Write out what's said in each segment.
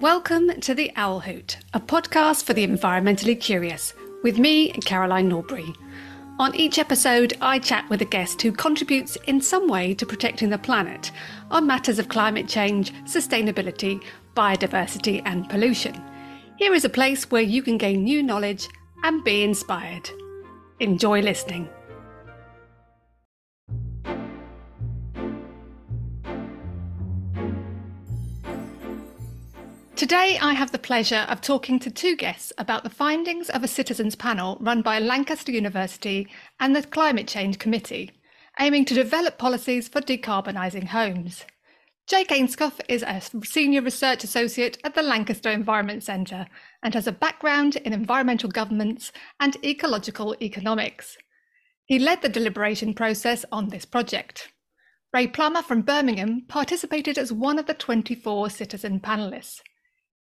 Welcome to The Owl Hoot, a podcast for the environmentally curious, with me, Caroline Norbury. On each episode, I chat with a guest who contributes in some way to protecting the planet on matters of climate change, sustainability, biodiversity, and pollution. Here is a place where you can gain new knowledge and be inspired. Enjoy listening. Today, I have the pleasure of talking to two guests about the findings of a citizens' panel run by Lancaster University and the Climate Change Committee, aiming to develop policies for decarbonising homes. Jake Ainscough is a Senior Research Associate at the Lancaster Environment Centre and has a background in environmental governance and ecological economics. He led the deliberation process on this project. Ray Plummer from Birmingham participated as one of the 24 citizen panelists.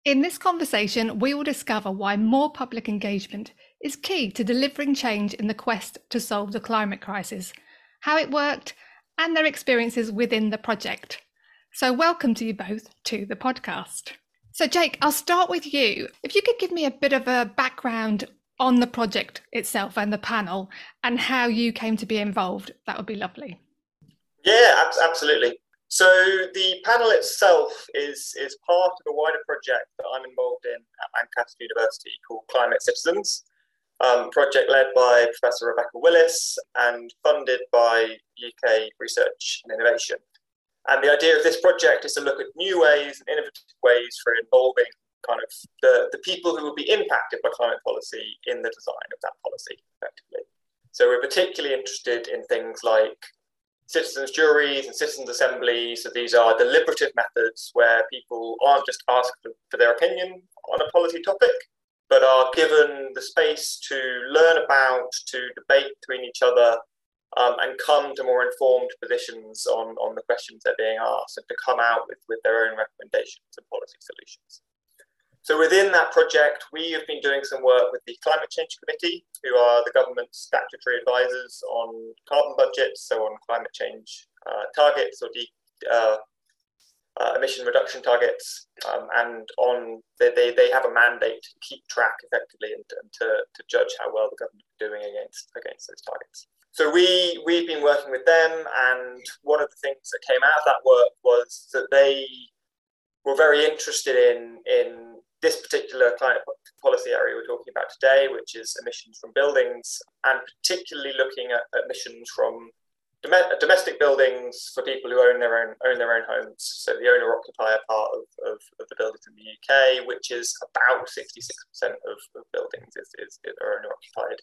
In this conversation, we will discover why more public engagement is key to delivering change in the quest to solve the climate crisis, how it worked, and their experiences within the project. So, welcome to you both to the podcast. So, Jake, I'll start with you. If you could give me a bit of a background on the project itself and the panel and how you came to be involved, that would be lovely. Yeah, absolutely. So the panel itself is, is part of a wider project that I'm involved in at Lancaster University called Climate Citizens, um, project led by Professor Rebecca Willis and funded by UK Research and Innovation. And the idea of this project is to look at new ways and innovative ways for involving kind of the, the people who will be impacted by climate policy in the design of that policy effectively. So we're particularly interested in things like citizens' juries and citizens' assemblies. So these are deliberative methods where people aren't just asked for their opinion on a policy topic, but are given the space to learn about, to debate between each other, um, and come to more informed positions on, on the questions they're being asked, and to come out with, with their own recommendations and policy solutions. So within that project, we have been doing some work with the Climate Change Committee, who are the government's statutory advisors on carbon budgets, so on climate change uh, targets or de- uh, uh, emission reduction targets, um, and on they, they, they have a mandate to keep track effectively and, and to, to judge how well the government is doing against against those targets. So we we've been working with them, and one of the things that came out of that work was that they were very interested in in this particular climate policy area we're talking about today, which is emissions from buildings, and particularly looking at emissions from domestic buildings for people who own their own own their own homes. So the owner occupier part of, of, of, the buildings in the UK, which is about 66% of, of buildings is, is, is owner occupied.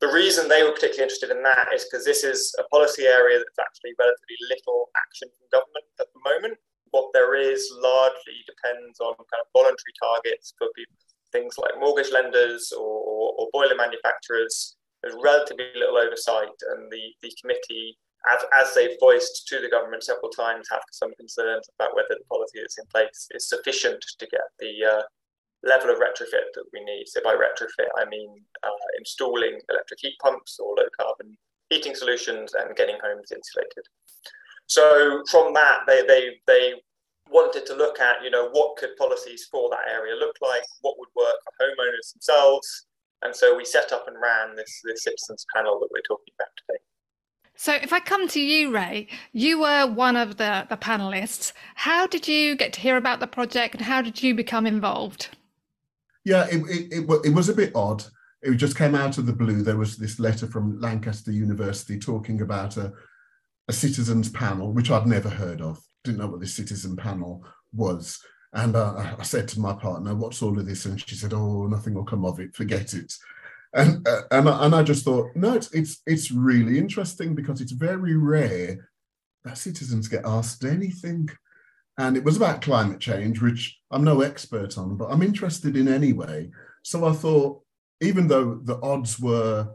The reason they were particularly interested in that is because this is a policy area that's actually relatively little action from government at the moment what there is largely depends on kind of voluntary targets for people, things like mortgage lenders or, or, boiler manufacturers. There's relatively little oversight, and the, the committee, as, as they've voiced to the government several times, have some concerns about whether the policy that's in place is sufficient to get the uh, level of retrofit that we need. So by retrofit, I mean uh, installing electric heat pumps or low carbon heating solutions and getting homes insulated. So from that, they, they, they wanted to look at, you know, what could policies for that area look like, what would work for homeowners themselves. And so we set up and ran this, this citizens panel that we're talking about today. So if I come to you, Ray, you were one of the, the panelists. How did you get to hear about the project and how did you become involved? Yeah, it, it, it, it was a bit odd. It just came out of the blue. There was this letter from Lancaster University talking about a, a citizens panel, which I'd never heard of. Didn't know what this citizen panel was. And uh, I said to my partner, "What's all of this?" And she said, "Oh, nothing will come of it. Forget it." And uh, and and I just thought, no, it's it's it's really interesting because it's very rare that citizens get asked anything. And it was about climate change, which I'm no expert on, but I'm interested in anyway. So I thought, even though the odds were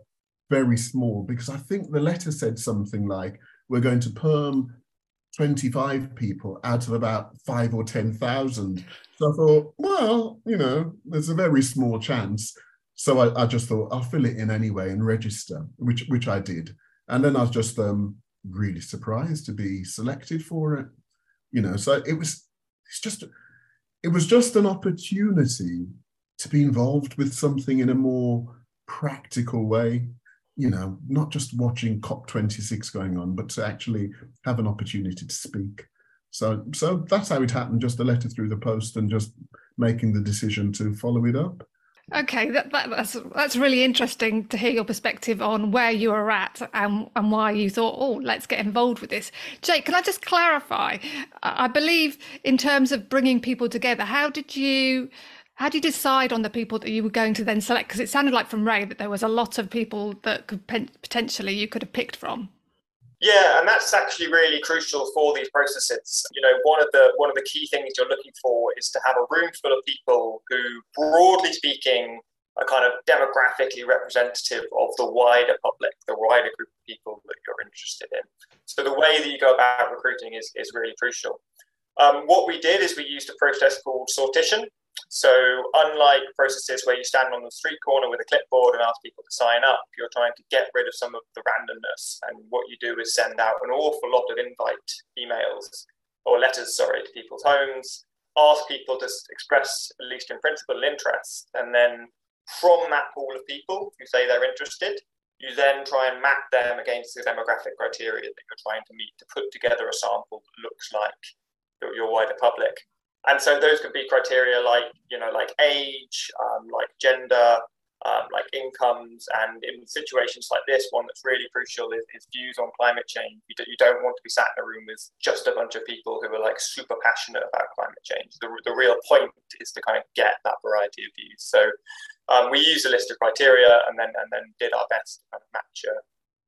very small, because I think the letter said something like we're going to perm 25 people out of about five or 10,000. So I thought, well, you know, there's a very small chance. So I, I, just thought I'll fill it in anyway and register, which which I did. And then I was just um, really surprised to be selected for it. You know, so it was it's just it was just an opportunity to be involved with something in a more practical way you know not just watching cop26 going on but to actually have an opportunity to speak so so that's how it happened just a letter through the post and just making the decision to follow it up Okay, that, that, that's that's really interesting to hear your perspective on where you were at and and why you thought, oh, let's get involved with this. Jake, can I just clarify? I believe in terms of bringing people together, how did you how do you decide on the people that you were going to then select? Because it sounded like from Ray that there was a lot of people that could potentially you could have picked from. Yeah, and that's actually really crucial for these processes. You know, one of the one of the key things you're looking for is to have a room full of people who, broadly speaking, are kind of demographically representative of the wider public, the wider group of people that you're interested in. So the way that you go about recruiting is, is really crucial. Um, what we did is we used a process called sortition, so, unlike processes where you stand on the street corner with a clipboard and ask people to sign up, you're trying to get rid of some of the randomness. And what you do is send out an awful lot of invite emails or letters, sorry, to people's homes, ask people to express, at least in principle, interest. And then from that pool of people who say they're interested, you then try and map them against the demographic criteria that you're trying to meet to put together a sample that looks like your wider public and so those could be criteria like you know like age um, like gender um, like incomes. And in situations like this one that's really crucial is, is views on climate change. You, do, you don't want to be sat in a room with just a bunch of people who are like super passionate about climate change. The, the real point is to kind of get that variety of views. So um, we used a list of criteria and then and then did our best to kind of match uh,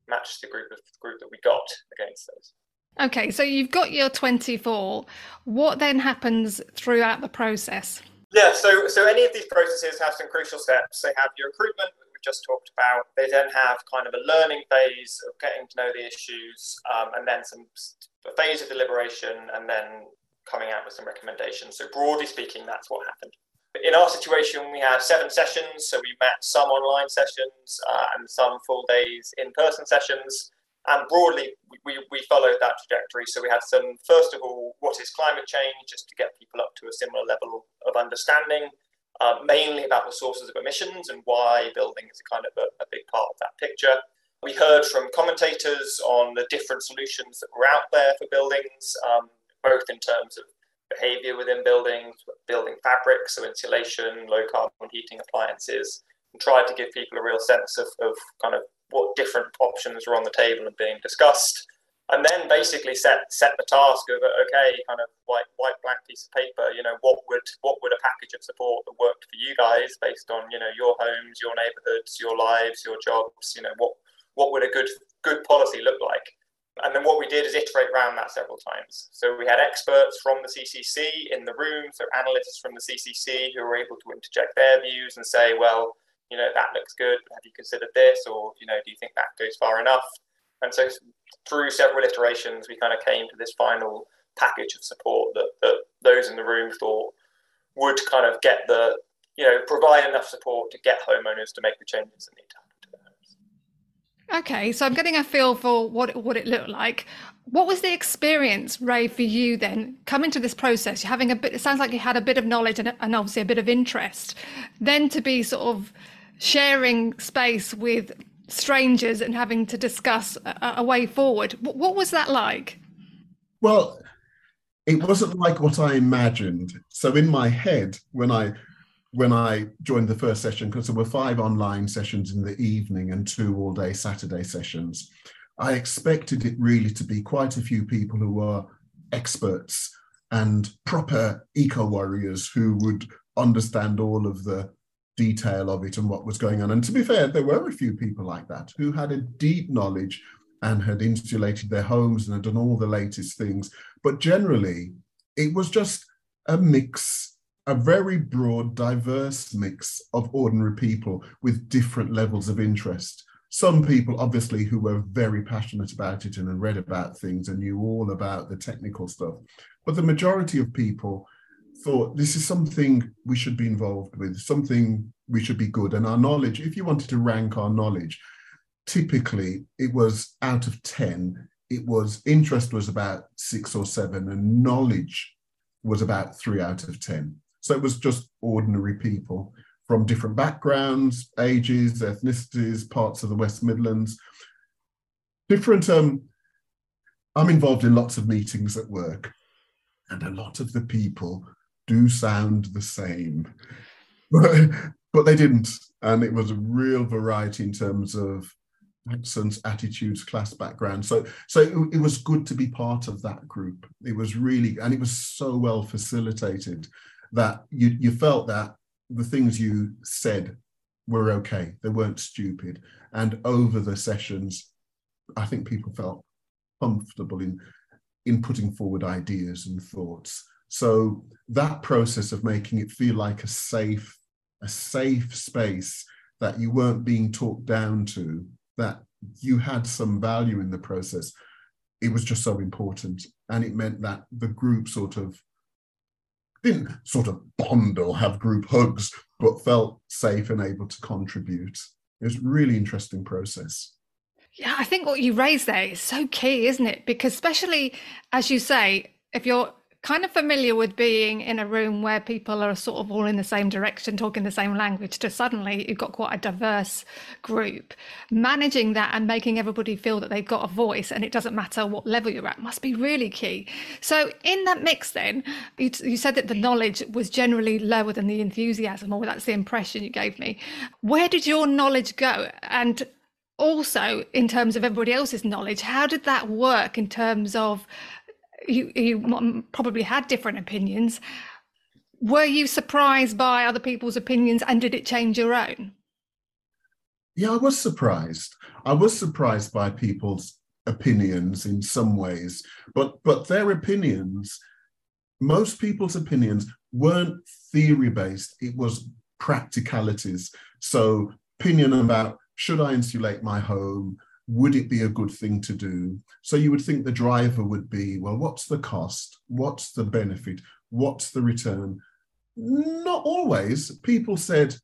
match the group of group that we got against those Okay, so you've got your 24. What then happens throughout the process? Yeah, so so any of these processes have some crucial steps. They have your recruitment, we just talked about. They then have kind of a learning phase of getting to know the issues, um, and then some a phase of deliberation, and then coming out with some recommendations. So broadly speaking, that's what happened. In our situation, we had seven sessions. So we met some online sessions uh, and some full days in person sessions. And broadly, we, we followed that trajectory. So we had some, first of all, what is climate change, just to get people up to a similar level of understanding, uh, mainly about the sources of emissions and why building is a kind of a, a big part of that picture. We heard from commentators on the different solutions that were out there for buildings, um, both in terms of behavior within buildings, building fabrics, so insulation, low carbon heating appliances, and tried to give people a real sense of, of kind of what different options were on the table and being discussed, and then basically set set the task of okay, kind of white white blank piece of paper. You know, what would what would a package of support that worked for you guys based on you know your homes, your neighbourhoods, your lives, your jobs. You know, what what would a good good policy look like? And then what we did is iterate around that several times. So we had experts from the CCC in the room, so analysts from the CCC who were able to interject their views and say, well, you know, that looks good. Have you considered this? Or, you know, do you think that goes far enough? And so through several iterations, we kind of came to this final package of support that, that those in the room thought would kind of get the, you know, provide enough support to get homeowners to make the changes that need to happen to their homes. Okay, so I'm getting a feel for what what it looked like. What was the experience, Ray, for you then coming to this process? You're having a bit. It sounds like you had a bit of knowledge and, and obviously a bit of interest. Then to be sort of sharing space with strangers and having to discuss a, a way forward. What, what was that like? Well, it wasn't like what I imagined. So in my head, when I when I joined the first session, because there were five online sessions in the evening and two all day Saturday sessions, I expected it really to be quite a few people who were experts and proper eco warriors who would understand all of the detail of it and what was going on. And to be fair, there were a few people like that who had a deep knowledge and had insulated their homes and had done all the latest things. But generally, it was just a mix, a very broad, diverse mix of ordinary people with different levels of interest. Some people, obviously, who were very passionate about it and had read about things and knew all about the technical stuff. But the majority of people thought this is something we should be involved with, something we should be good. And our knowledge, if you wanted to rank our knowledge, typically it was out of 10, it was interest was about six or seven, and knowledge was about three out of 10. So it was just ordinary people from different backgrounds, ages, ethnicities, parts of the West Midlands. Different, um, I'm involved in lots of meetings at work, and a lot of the people do sound the same, but they didn't. And it was a real variety in terms of accents, attitudes, class background. So, so it, it, was good to be part of that group. It was really, and it was so well facilitated that you you felt that the things you said were okay. They weren't stupid. And over the sessions, I think people felt comfortable in in putting forward ideas and thoughts. So that process of making it feel like a safe, a safe space that you weren't being talked down to that you had some value in the process, it was just so important. And it meant that the group sort of didn't sort of bond or have group hugs, but felt safe and able to contribute. It was a really interesting process. Yeah, I think what you raised there is so key, isn't it? Because especially as you say, if you're kind of familiar with being in a room where people are sort of all in the same direction, talking the same language, to suddenly you've got quite a diverse group. Managing that and making everybody feel that they've got a voice and it doesn't matter what level you're at must be really key. So, in that mix, then, you, you said that the knowledge was generally lower than the enthusiasm, or that's the impression you gave me. Where did your knowledge go? And also, in terms of everybody else's knowledge, how did that work in terms of you, you probably had different opinions. Were you surprised by other people's opinions and did it change your own? Yeah, I was surprised. I was surprised by people's opinions in some ways, but but their opinions, most people's opinions weren't theory based. It was practicalities. So opinion about should I insulate my home? Would it be a good thing to do? So you would think the driver would be, well, what's the cost? What's the benefit? What's the return? Not always. People said,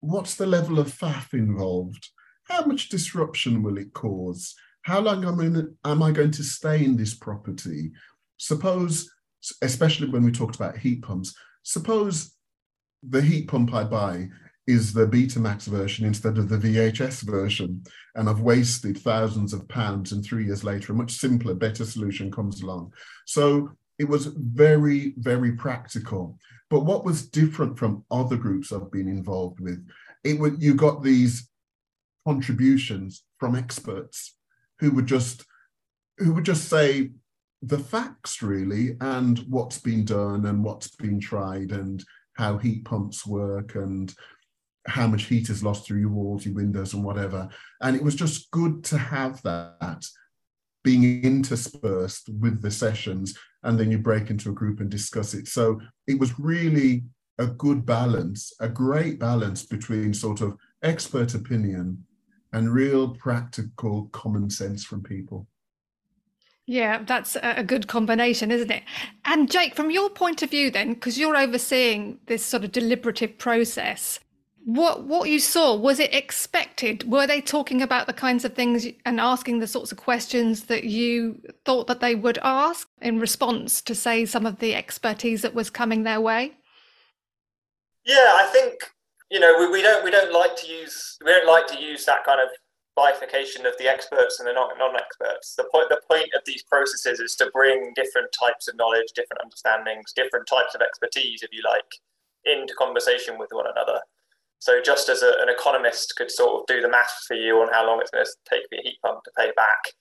what's the level of faff involved? How much disruption will it cause? How long am I, am I going to stay in this property? Suppose, especially when we talked about heat pumps, suppose the heat pump I buy is the Betamax version instead of the VHS version. And I've wasted thousands of pounds, and three years later, a much simpler, better solution comes along. So it was very, very practical. But what was different from other groups I've been involved with, it would you got these contributions from experts who would just who would just say the facts really and what's been done and what's been tried and how heat pumps work and how much heat is lost through your walls, your windows, and whatever. And it was just good to have that being interspersed with the sessions, and then you break into a group and discuss it. So it was really a good balance, a great balance between sort of expert opinion and real practical common sense from people. Yeah, that's a good combination, isn't it? And Jake, from your point of view, then, because you're overseeing this sort of deliberative process, what what you saw was it expected? Were they talking about the kinds of things and asking the sorts of questions that you thought that they would ask in response to say some of the expertise that was coming their way? Yeah i think you know we, we don't we don't like to use we don't like to use that kind of bifurcation of the experts and the non- non-experts. The point the point of these processes is to bring different types of knowledge different understandings different types of expertise if you like into conversation with one another so just as a, an economist could sort of do the math for you on how long it's going to take your heat pump to pay back,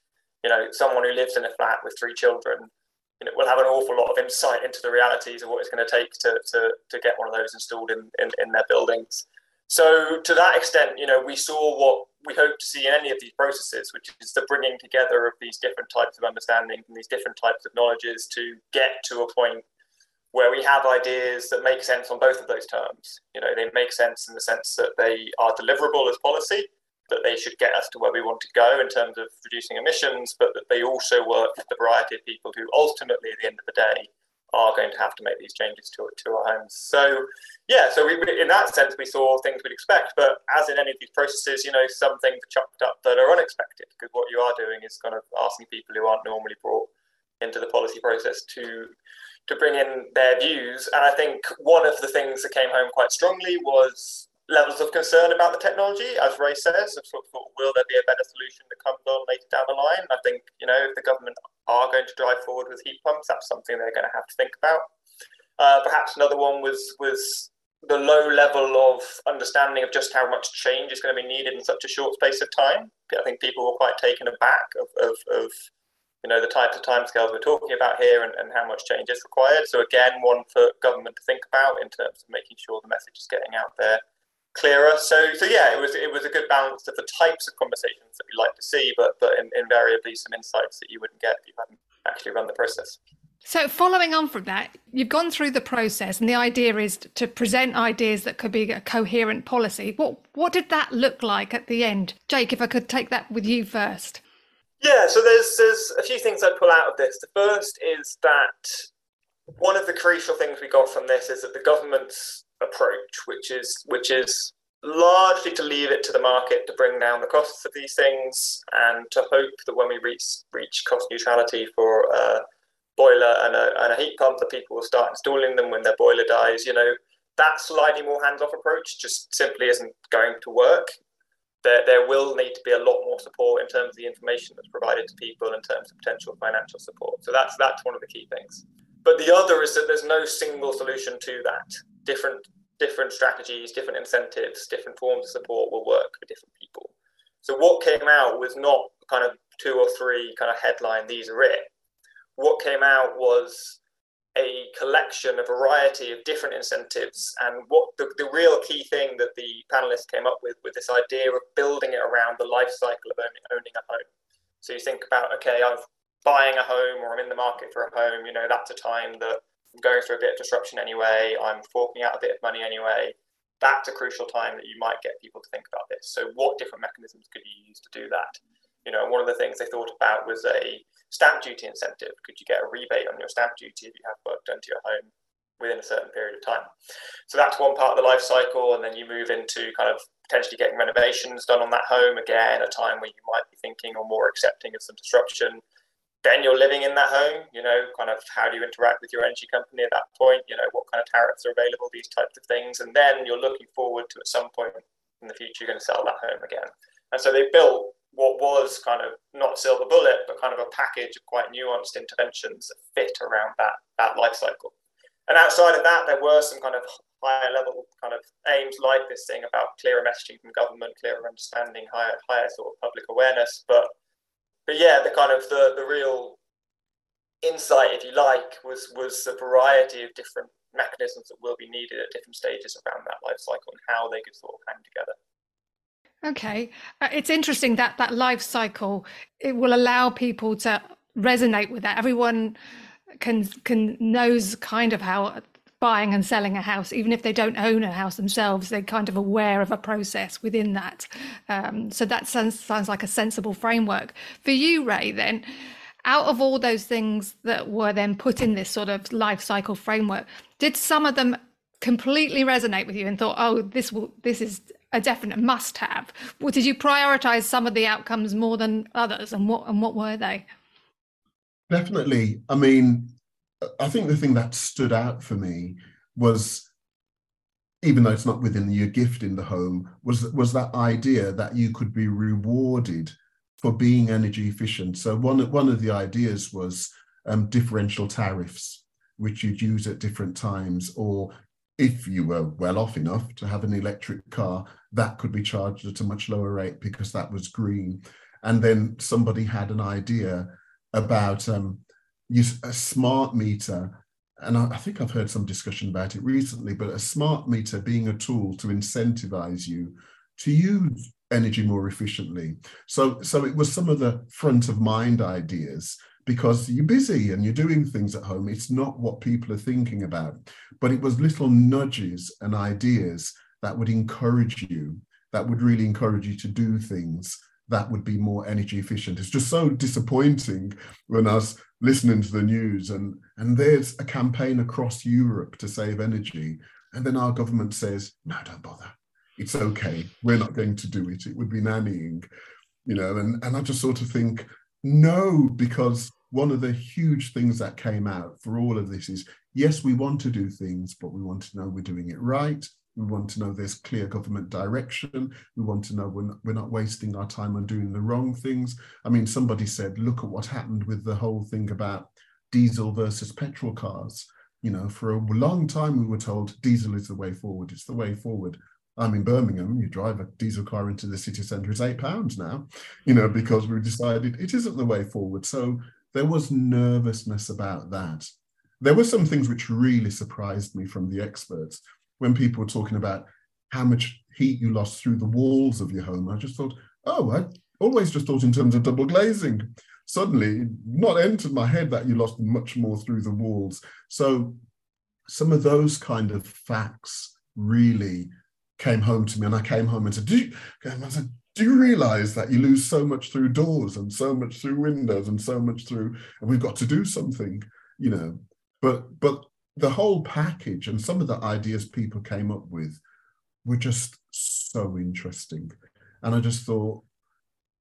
you know, someone who lives in a flat with three children, you know, will have an awful lot of insight into the realities of what it's going to take to, to, to get one of those installed in, in, in their buildings. So to that extent, you know, we saw what we hope to see in any of these processes, which is the bringing together of these different types of understanding and these different types of knowledges to get to a point where we have ideas that make sense on both of those terms. You know, they make sense in the sense that they are deliverable as policy, that they should get us to where we want to go in terms of reducing emissions, but that they also work for the variety of people who ultimately, at the end of the day, are going to have to make these changes to, to our homes. So, yeah, so we, in that sense, we saw things we'd expect. But as in any of these processes, you know, some things are chucked up that are unexpected because what you are doing is kind of asking people who aren't normally brought into the policy process to to bring in their views. And I think one of the things that came home quite strongly was levels of concern about the technology, as Ray says, of sort of, will there be a better solution that comes on later down the line? I think, you know, if the government are going to drive forward with heat pumps, that's something they're going to have to think about. Uh, perhaps another one was was the low level of understanding of just how much change is going to be needed in such a short space of time. I think people were quite taken aback of, of, of you know the types of timescales we're talking about here and, and how much change is required. So again, one for government to think about in terms of making sure the message is getting out there clearer. So so yeah, it was it was a good balance of the types of conversations that we like to see, but but invariably some insights that you wouldn't get if you hadn't actually run the process. So, following on from that, you've gone through the process, and the idea is to present ideas that could be a coherent policy. What what did that look like at the end, Jake? If I could take that with you first. Yeah, so there's there's a few things I'd pull out of this. The first is that one of the crucial things we got from this is that the government's approach, which is which is largely to leave it to the market to bring down the costs of these things, and to hope that when we reach reach cost neutrality for a boiler and a, and a heat pump that people will start installing them when their boiler dies. You know, that slightly more hands-off approach just simply isn't going to work. There, there will need to be a lot more support in terms of the information that's provided to people in terms of potential financial support. So that's that's one of the key things. But the other is that there's no single solution to that. Different different strategies, different incentives, different forms of support will work for different people. So what came out was not kind of two or three kind of headline, these are it what came out was a collection, a variety of different incentives. And what the, the real key thing that the panelists came up with, with this idea of building it around the life cycle of owning, owning a home. So you think about, okay, I'm buying a home or I'm in the market for a home, you know, that's a time that I'm going through a bit of disruption anyway, I'm forking out a bit of money anyway. That's a crucial time that you might get people to think about this. So what different mechanisms could you use to do that? You know, one of the things they thought about was a stamp duty incentive. Could you get a rebate on your stamp duty if you have work done to your home within a certain period of time? So that's one part of the life cycle, and then you move into kind of potentially getting renovations done on that home again, a time where you might be thinking or more accepting of some disruption. Then you're living in that home, you know, kind of how do you interact with your energy company at that point? You know, what kind of tariffs are available, these types of things. And then you're looking forward to at some point in the future, you're going to sell that home again. And so they built what was kind of not a silver bullet, but kind of a package of quite nuanced interventions that fit around that that life cycle. And outside of that, there were some kind of higher level kind of aims like this thing about clearer messaging from government, clearer understanding, higher higher sort of public awareness. But but yeah, the kind of the the real insight, if you like, was was a variety of different mechanisms that will be needed at different stages around that life cycle and how they could sort of hang together. Okay, uh, it's interesting that that life cycle it will allow people to resonate with that. Everyone can can knows kind of how buying and selling a house, even if they don't own a house themselves, they're kind of aware of a process within that. Um, so that sounds sounds like a sensible framework for you, Ray. Then, out of all those things that were then put in this sort of life cycle framework, did some of them completely resonate with you and thought, oh, this will this is a definite must have. Did you prioritize some of the outcomes more than others and what and what were they? Definitely. I mean, I think the thing that stood out for me was even though it's not within your gift in the home, was was that idea that you could be rewarded for being energy efficient. So one one of the ideas was um, differential tariffs, which you'd use at different times, or if you were well off enough to have an electric car, that could be charged at a much lower rate because that was green. And then somebody had an idea about um, use a smart meter. And I, I think I've heard some discussion about it recently, but a smart meter being a tool to incentivize you to use energy more efficiently. So, so it was some of the front of mind ideas because you're busy and you're doing things at home. It's not what people are thinking about. But it was little nudges and ideas that would encourage you, that would really encourage you to do things that would be more energy efficient. It's just so disappointing when I was listening to the news and, and there's a campaign across Europe to save energy. And then our government says, no, don't bother. It's okay. We're not going to do it. It would be nannying, you know, and, and I just sort of think, no, because one of the huge things that came out for all of this is yes, we want to do things, but we want to know we're doing it right. We want to know there's clear government direction. We want to know we're not, we're not wasting our time on doing the wrong things. I mean, somebody said, look at what happened with the whole thing about diesel versus petrol cars. You know, for a long time we were told diesel is the way forward. It's the way forward. I'm in Birmingham. You drive a diesel car into the city centre, it's eight pounds now. You know, because we decided it isn't the way forward. So there was nervousness about that. There were some things which really surprised me from the experts when people were talking about how much heat you lost through the walls of your home. I just thought, oh, I always just thought in terms of double glazing. Suddenly, not entered my head that you lost much more through the walls. So, some of those kind of facts really came home to me, and I came home and said, "Do you?" I said, do you realize that you lose so much through doors and so much through windows and so much through and we've got to do something you know? But but the whole package and some of the ideas people came up with were just so interesting. And i just thought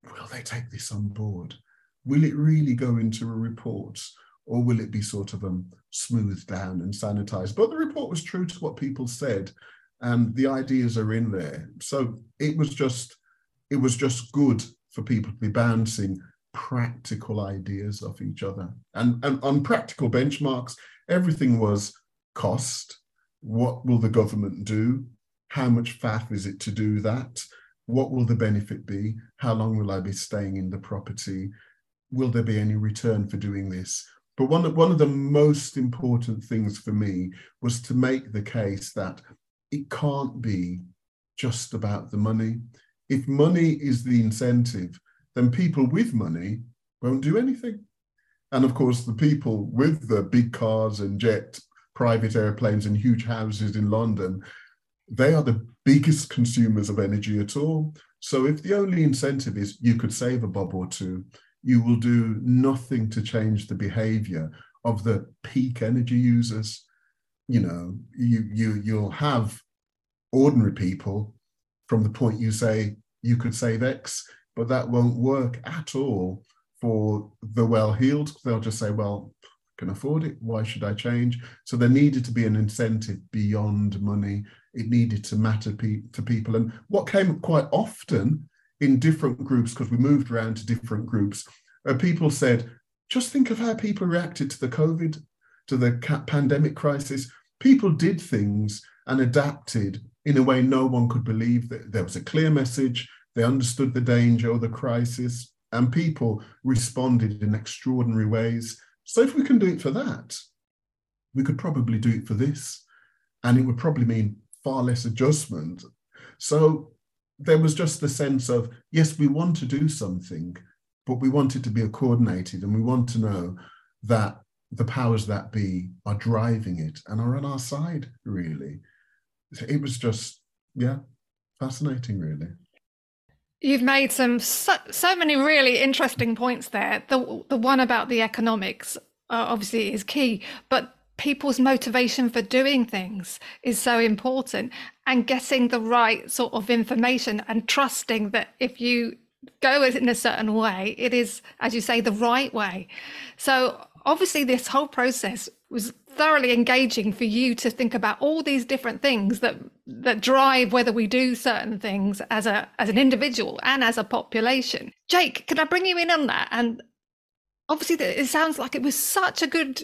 will they take this on board? Will it really go into a report? Or will it be sort of um, smoothed down and sanitized? But the report was true to what people said and the ideas are in there so it was just it was just good for people to be bouncing practical ideas off each other. And, and on practical benchmarks, everything was cost. What will the government do? How much faff is it to do that? What will the benefit be? How long will I be staying in the property? Will there be any return for doing this? But one of, one of the most important things for me was to make the case that it can't be just about the money if money is the incentive, then people with money won't do anything. And of course, the people with the big cars and jet private airplanes and huge houses in London, they are the biggest consumers of energy at all. So if the only incentive is you could save a bob or two, you will do nothing to change the behavior of the peak energy users. You know, you you you'll have ordinary people from the point you say you could save X, but that won't work at all for the well-heeled. They'll just say, well, I can afford it. Why should I change? So there needed to be an incentive beyond money. It needed to matter pe- to people. And what came quite often in different groups, because we moved around to different groups, uh, people said, just think of how people reacted to the COVID, to the pandemic crisis. People did things and adapted in a way no one could believe that there was a clear message, they understood the danger or the crisis, and people responded in extraordinary ways. So if we can do it for that, we could probably do it for this. And it would probably mean far less adjustment. So there was just the sense of, yes, we want to do something, but we want it to be coordinated and we want to know that the powers that be are driving it and are on our side, really it was just yeah fascinating really You've made some so, so, many really interesting points there. The the one about the economics uh, obviously is key, but people's motivation for doing things is so important, and getting the right sort of information and trusting that if you go in a certain way, it is, as you say, the right way. So obviously, this whole process was thoroughly engaging for you to think about all these different things that that drive whether we do certain things as a as an individual and as a population. Jake, can I bring you in on that? And obviously, it sounds like it was such a good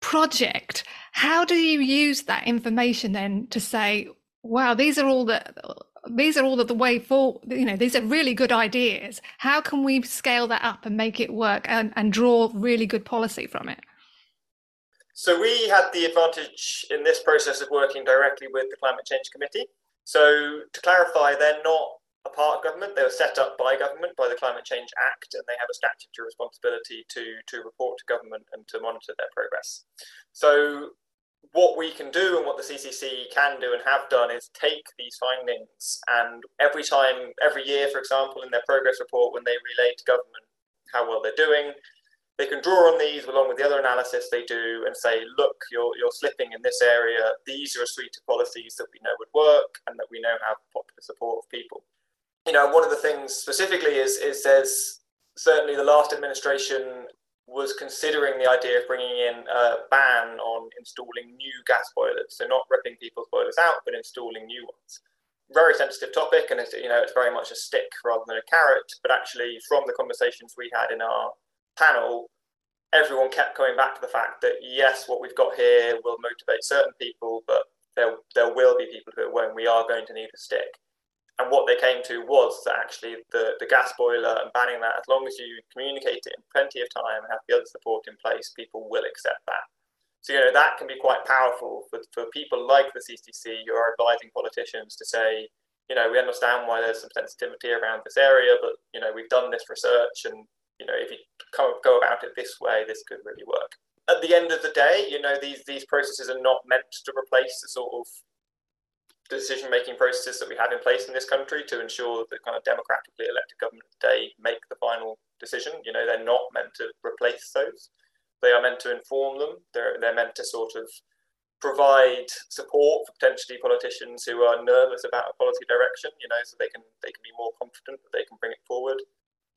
project. How do you use that information then to say, "Wow, these are all the these are all of the way for you know these are really good ideas how can we scale that up and make it work and, and draw really good policy from it so we had the advantage in this process of working directly with the Climate Change Committee. So to clarify, they're not a part of government. They were set up by government, by the Climate Change Act, and they have a statutory responsibility to, to report to government and to monitor their progress. So what we can do and what the CCC can do and have done is take these findings and every time, every year, for example, in their progress report, when they relay to government how well they're doing, they can draw on these along with the other analysis they do and say, look, you're, you're slipping in this area. These are a suite of policies that we know would work and that we know have popular support of people. You know, one of the things specifically is, is there's certainly the last administration was considering the idea of bringing in a ban on installing new gas boilers. So not ripping people's boilers out, but installing new ones. Very sensitive topic, and it's, you know it's very much a stick rather than a carrot. But actually, from the conversations we had in our panel, everyone kept coming back to the fact that yes, what we've got here will motivate certain people, but there there will be people who when we are going to need a stick. And what they came to was that actually the, the gas boiler and banning that, as long as you communicate it in plenty of time and have the other support in place, people will accept that. So, you know, that can be quite powerful for, for people like the CCC who are advising politicians to say, you know, we understand why there's some sensitivity around this area, but, you know, we've done this research and, you know, if you come, go about it this way, this could really work. At the end of the day, you know, these, these processes are not meant to replace the sort of decision making processes that we have in place in this country to ensure that the kind of democratically elected government today make the final decision. You know, they're not meant to replace those. They are meant to inform them. They're, they're meant to sort of provide support for potentially politicians who are nervous about a policy direction, you know, so they can they can be more confident that they can bring it forward.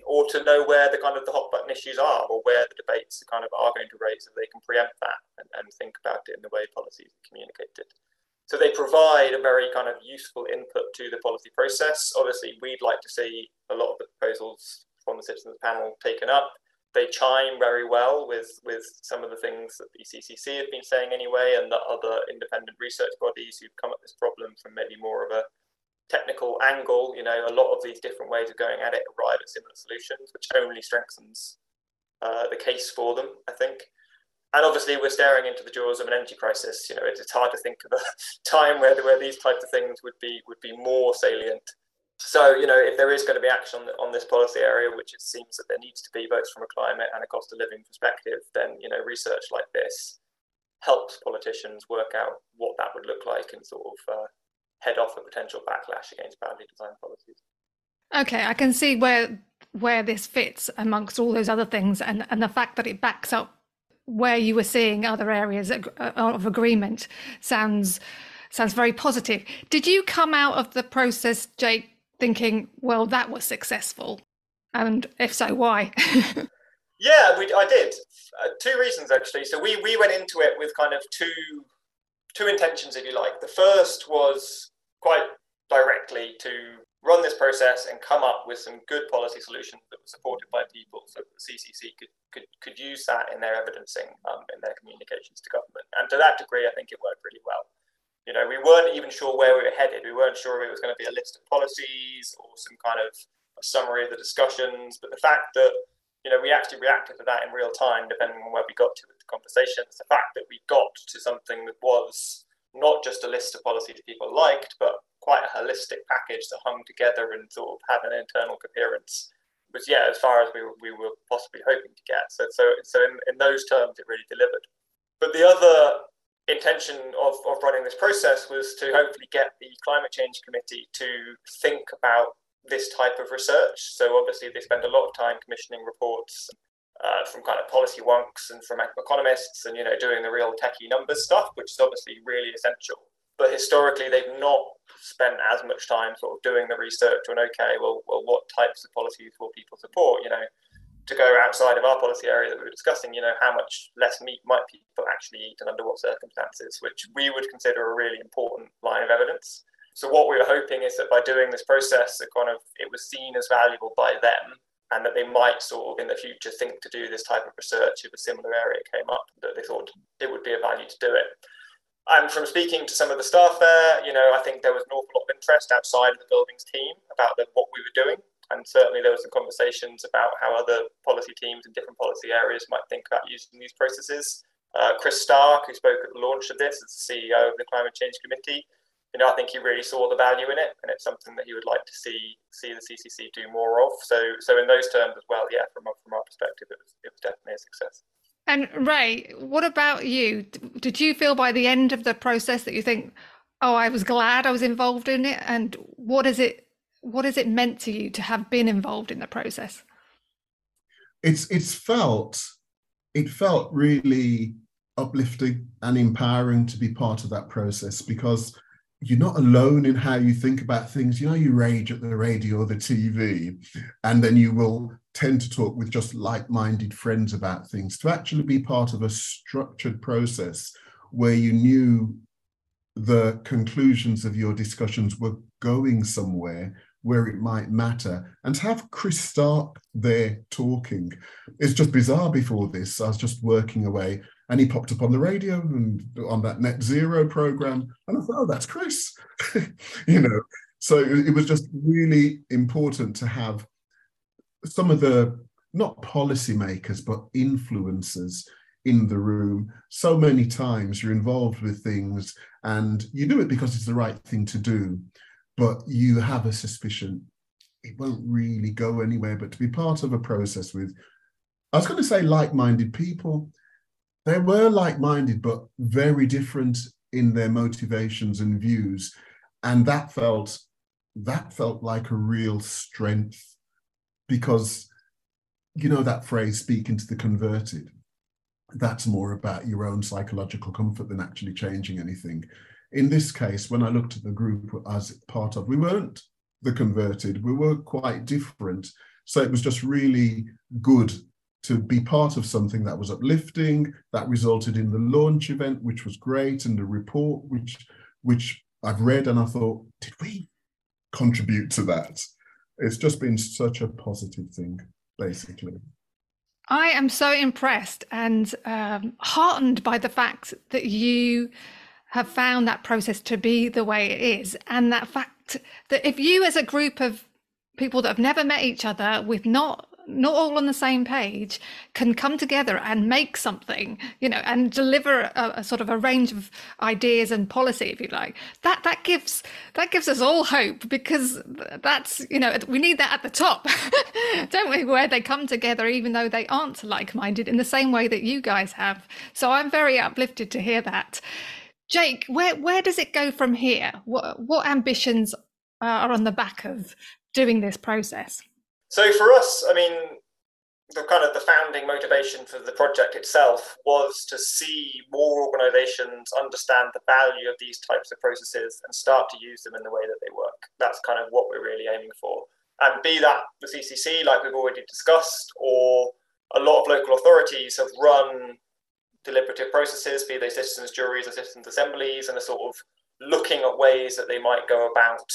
Or to know where the kind of the hot button issues are or where the debates kind of are going to raise so they can preempt that and, and think about it in the way policies are communicated. So they provide a very kind of useful input to the policy process. Obviously, we'd like to see a lot of the proposals from the citizens panel taken up. They chime very well with, with some of the things that the CCC have been saying anyway, and the other independent research bodies who've come at this problem from maybe more of a technical angle. You know, a lot of these different ways of going at it arrive at similar solutions, which only strengthens uh, the case for them, I think and obviously we're staring into the jaws of an energy crisis. You know, it's hard to think of a time where where these types of things would be would be more salient. So, you know, if there is going to be action on, this policy area, which it seems that there needs to be both from a climate and a cost of living perspective, then you know, research like this helps politicians work out what that would look like and sort of uh, head off a potential backlash against badly designed policies. Okay, I can see where where this fits amongst all those other things, and and the fact that it backs up where you were seeing other areas of agreement sounds sounds very positive. Did you come out of the process, Jake, thinking, well, that was successful? And if so, why? yeah, we, I did. Uh, two reasons actually. So we we went into it with kind of two two intentions, if you like. The first was quite directly to run this process and come up with some good policy solutions that were supported by people so the CCC could, could, could use that in their evidencing um, in their communications to government. And to that degree, I think it worked really well. You know, we weren't even sure where we were headed. We weren't sure if it was going to be a list of policies or some kind of summary of the discussions. But the fact that, you know, we actually reacted to that in real time, depending on where we got to with the conversations, the fact that we got to something that was not just a list of policies people liked, but quite a holistic package that hung together and sort of had an internal coherence was yeah as far as we were, we were possibly hoping to get. So so so in, in those terms it really delivered. But the other intention of, of running this process was to hopefully get the climate change committee to think about this type of research. So obviously they spend a lot of time commissioning reports uh, from kind of policy wonks and from economists and you know doing the real techie numbers stuff which is obviously really essential but historically they've not spent as much time sort of doing the research on okay well, well what types of policies will people support you know to go outside of our policy area that we were discussing you know how much less meat might people actually eat and under what circumstances which we would consider a really important line of evidence. So what we were hoping is that by doing this process it kind of it was seen as valuable by them and that they might sort of in the future think to do this type of research if a similar area came up that they thought it would be a value to do it and from speaking to some of the staff there, you know, I think there was an awful lot of interest outside of the buildings team about the, what we were doing. And certainly there was some conversations about how other policy teams in different policy areas might think about using these processes. Uh, Chris Stark, who spoke at the launch of this as the CEO of the Climate Change Committee, you know, I think he really saw the value in it, and it's something that he would like to see see the CCC do more of. So, so in those terms as well, yeah, from from our perspective, it was it was definitely a success. And Ray, what about you? Did you feel by the end of the process that you think, "Oh, I was glad I was involved in it"? And what is it? What has it meant to you to have been involved in the process? It's it's felt it felt really uplifting and empowering to be part of that process because you're not alone in how you think about things. You know, you rage at the radio or the TV, and then you will tend to talk with just like-minded friends about things to actually be part of a structured process where you knew the conclusions of your discussions were going somewhere where it might matter and to have chris stark there talking. It's just bizarre before this i was just working away and he popped up on the radio and on that net zero program and i thought oh that's chris. You know so it was just really important to have some of the not policymakers but influencers in the room so many times you're involved with things and you do it because it's the right thing to do but you have a suspicion it won't really go anywhere. But to be part of a process with i was going to say like-minded people they were like-minded but very different in their motivations and views. And that felt that felt like a real strength because you know that phrase speaking to the converted? That's more about your own psychological comfort than actually changing anything. In this case when i looked at the group as part of we weren't the converted we were quite different. So it was just really good to be part of something that was uplifting that resulted in the launch event which was great and the report which which i've read and i thought did we contribute to that it's just been such a positive thing basically. I am so impressed and um, heartened by the fact that you have found that process to be the way it is, and that fact that if you, as a group of people that have never met each other with not not all on the same page can come together and make something you know and deliver a, a, sort of a range of ideas and policy if you like. That that gives that gives us all hope because that's you know we need that at the top don't we? Where they come together even though they aren't like-minded in the same way that you guys have. So i'm very uplifted to hear that. Jake where where does it go from here? What what ambitions are on the back of doing this process so for us, I mean, the kind of the founding motivation for the project itself was to see more organizations understand the value of these types of processes and start to use them in the way that they work. That's kind of what we're really aiming for. And be that the CCC, like we've already discussed, or a lot of local authorities have run deliberative processes, be they citizens' juries or citizens' assemblies, and are sort of looking at ways that they might go about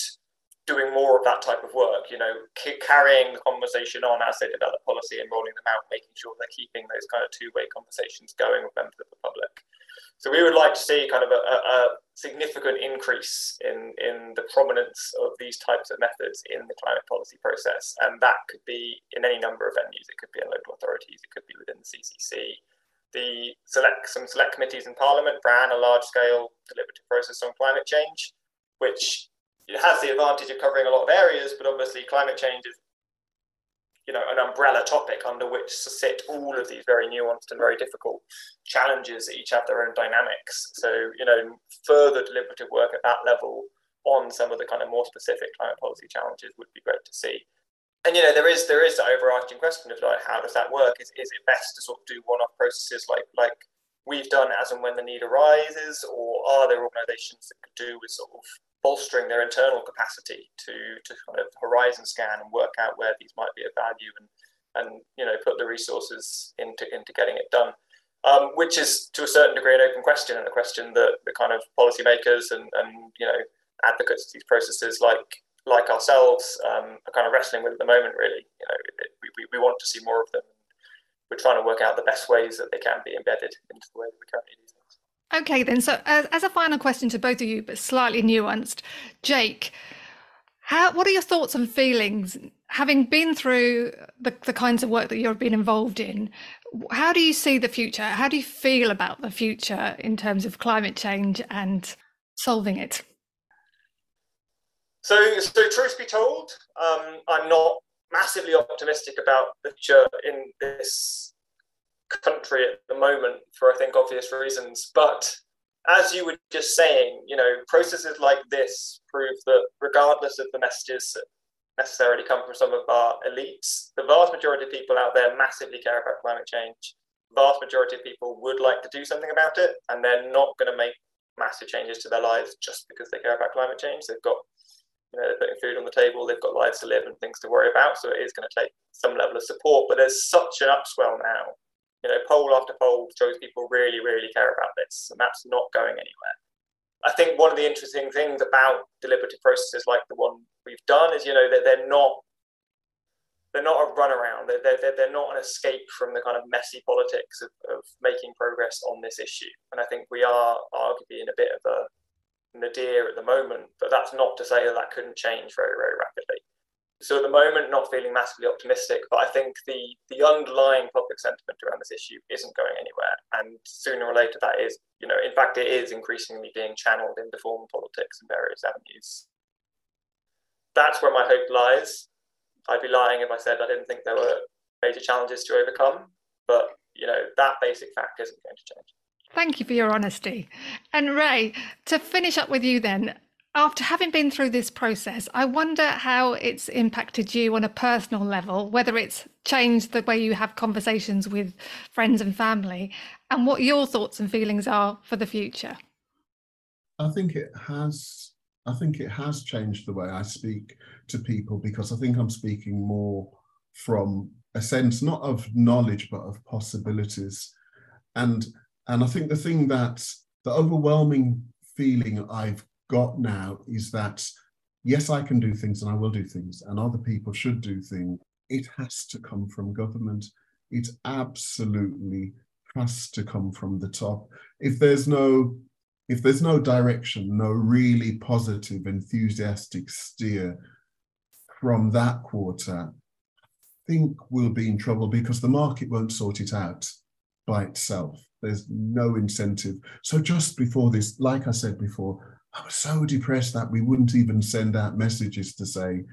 doing more of that type of work, you know, carrying the conversation on as they develop policy and rolling them out, making sure they're keeping those kind of two-way conversations going with members of the public. So we would like to see kind of a, a, significant increase in, in the prominence of these types of methods in the climate policy process. And that could be in any number of venues. It could be in local authorities, it could be within the CCC. The select some select committees in Parliament ran a large-scale deliberative process on climate change, which it has the advantage of covering a lot of areas, but obviously climate change is you know an umbrella topic under which sit all of these very nuanced and very difficult challenges that each have their own dynamics. So you know further deliberative work at that level on some of the kind of more specific climate policy challenges would be great to see. And you know there is there is the overarching question of like how does that work? Is is it best to sort of do one-off processes like like we've done as and when the need arises, or are there organisations that could do with sort of bolstering their internal capacity to to kind of horizon scan and work out where these might be of value and and you know put the resources into into getting it done. Um, which is to a certain degree an open question and a question that the kind of policymakers and, and you know advocates of these processes like like ourselves um, are kind of wrestling with at the moment. Really, you know, we, we, we want to see more of them. We're trying to work out the best ways that they can be embedded into the way that we currently do things. Okay, then. So, as, as a final question to both of you, but slightly nuanced, Jake, how what are your thoughts and feelings having been through the, the kinds of work that you've been involved in? How do you see the future? How do you feel about the future in terms of climate change and solving it? So, so truth be told, um, I'm not massively optimistic about the future in this country at the moment for I think obvious reasons. But as you were just saying, you know, processes like this prove that regardless of the messages that necessarily come from some of our elites, the vast majority of people out there massively care about climate change. The vast majority of people would like to do something about it, and they're not going to make massive changes to their lives just because they care about climate change. They've got you know, they're putting food on the table, they've got lives to live and things to worry about. So it is going to take some level of support. But there's such an upswell now. You know, poll after poll shows people really, really care about this, and that's not going anywhere. I think one of the interesting things about deliberative processes like the one we've done is, you know, that they're not they're not a runaround. They're, they're, they're not an escape from the kind of messy politics of, of making progress on this issue. And I think we are arguably in a bit of a nadir at the moment, but that's not to say that that couldn't change very, very rapidly. So at the moment, not feeling massively optimistic, but I think the the underlying public sentiment around this issue isn't going anywhere, and sooner or later that is, you know, in fact, it is increasingly being channeled into foreign politics and various avenues. That's where my hope lies. I'd be lying if I said I didn't think there were major challenges to overcome, but you know that basic fact isn't going to change. Thank you for your honesty. And Ray, to finish up with you then, after having been through this process, I wonder how it's impacted you on a personal level, whether it's changed the way you have conversations with friends and family, and what your thoughts and feelings are for the future. I think it has. I think it has changed the way I speak to people because I think I'm speaking more from a sense not of knowledge but of possibilities, and and I think the thing that the overwhelming feeling I've got now is that yes, I can do things and I will do things, and other people should do things. It has to come from government. It absolutely has to come from the top. If there's no if there's no direction, no really positive, enthusiastic steer from that quarter, I think we'll be in trouble because the market won't sort it out by itself. There's no incentive. So just before this, like I said before, I was so depressed that we wouldn't even send out messages to say,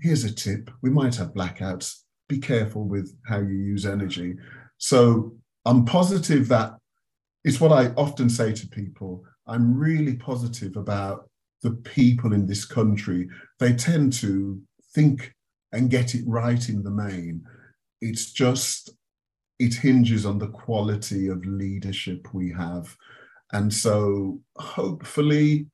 here's a tip. We might have blackouts. Be careful with how you use energy. So I'm positive that it's what I often say to people. I'm really positive about the people in this country. They tend to think and get it right in the main. It's just, it hinges on the quality of leadership we have. And so hopefully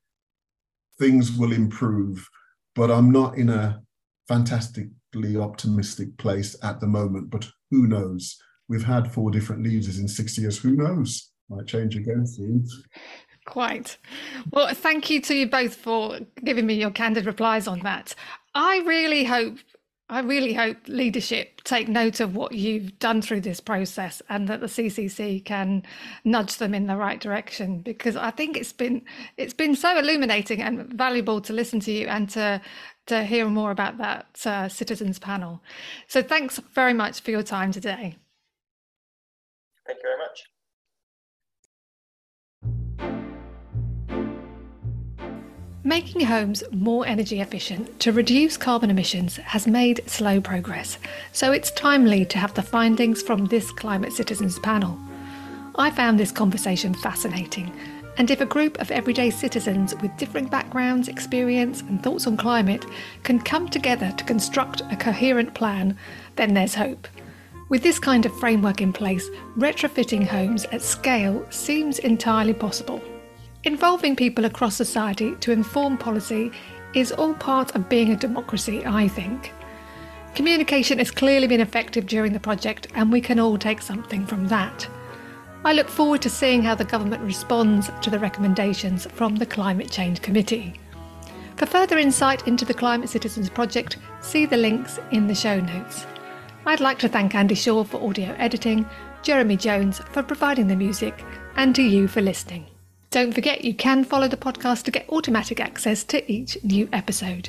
things will improve, but I'm not in a fantastically optimistic place at the moment. But who knows? We've had four different leaders in six years. Who knows? Might change again soon. Quite. Well, thank you to you both for giving me your candid replies on that. I really hope I really hope leadership take note of what you've done through this process and that the CCC can nudge them in the right direction because I think it's been it's been so illuminating and valuable to listen to you and to to hear more about that uh, citizens panel. So thanks very much for your time today. Thank you very much. Making homes more energy efficient to reduce carbon emissions has made slow progress, so it's timely to have the findings from this Climate Citizens panel. I found this conversation fascinating, and if a group of everyday citizens with different backgrounds, experience, and thoughts on climate can come together to construct a coherent plan, then there's hope. With this kind of framework in place, retrofitting homes at scale seems entirely possible. Involving people across society to inform policy is all part of being a democracy, I think. Communication has clearly been effective during the project, and we can all take something from that. I look forward to seeing how the government responds to the recommendations from the Climate Change Committee. For further insight into the Climate Citizens Project, see the links in the show notes. I'd like to thank Andy Shaw for audio editing, Jeremy Jones for providing the music, and to you for listening. Don't forget you can follow the podcast to get automatic access to each new episode.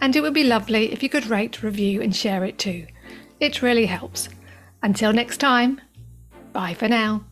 And it would be lovely if you could rate, review, and share it too. It really helps. Until next time, bye for now.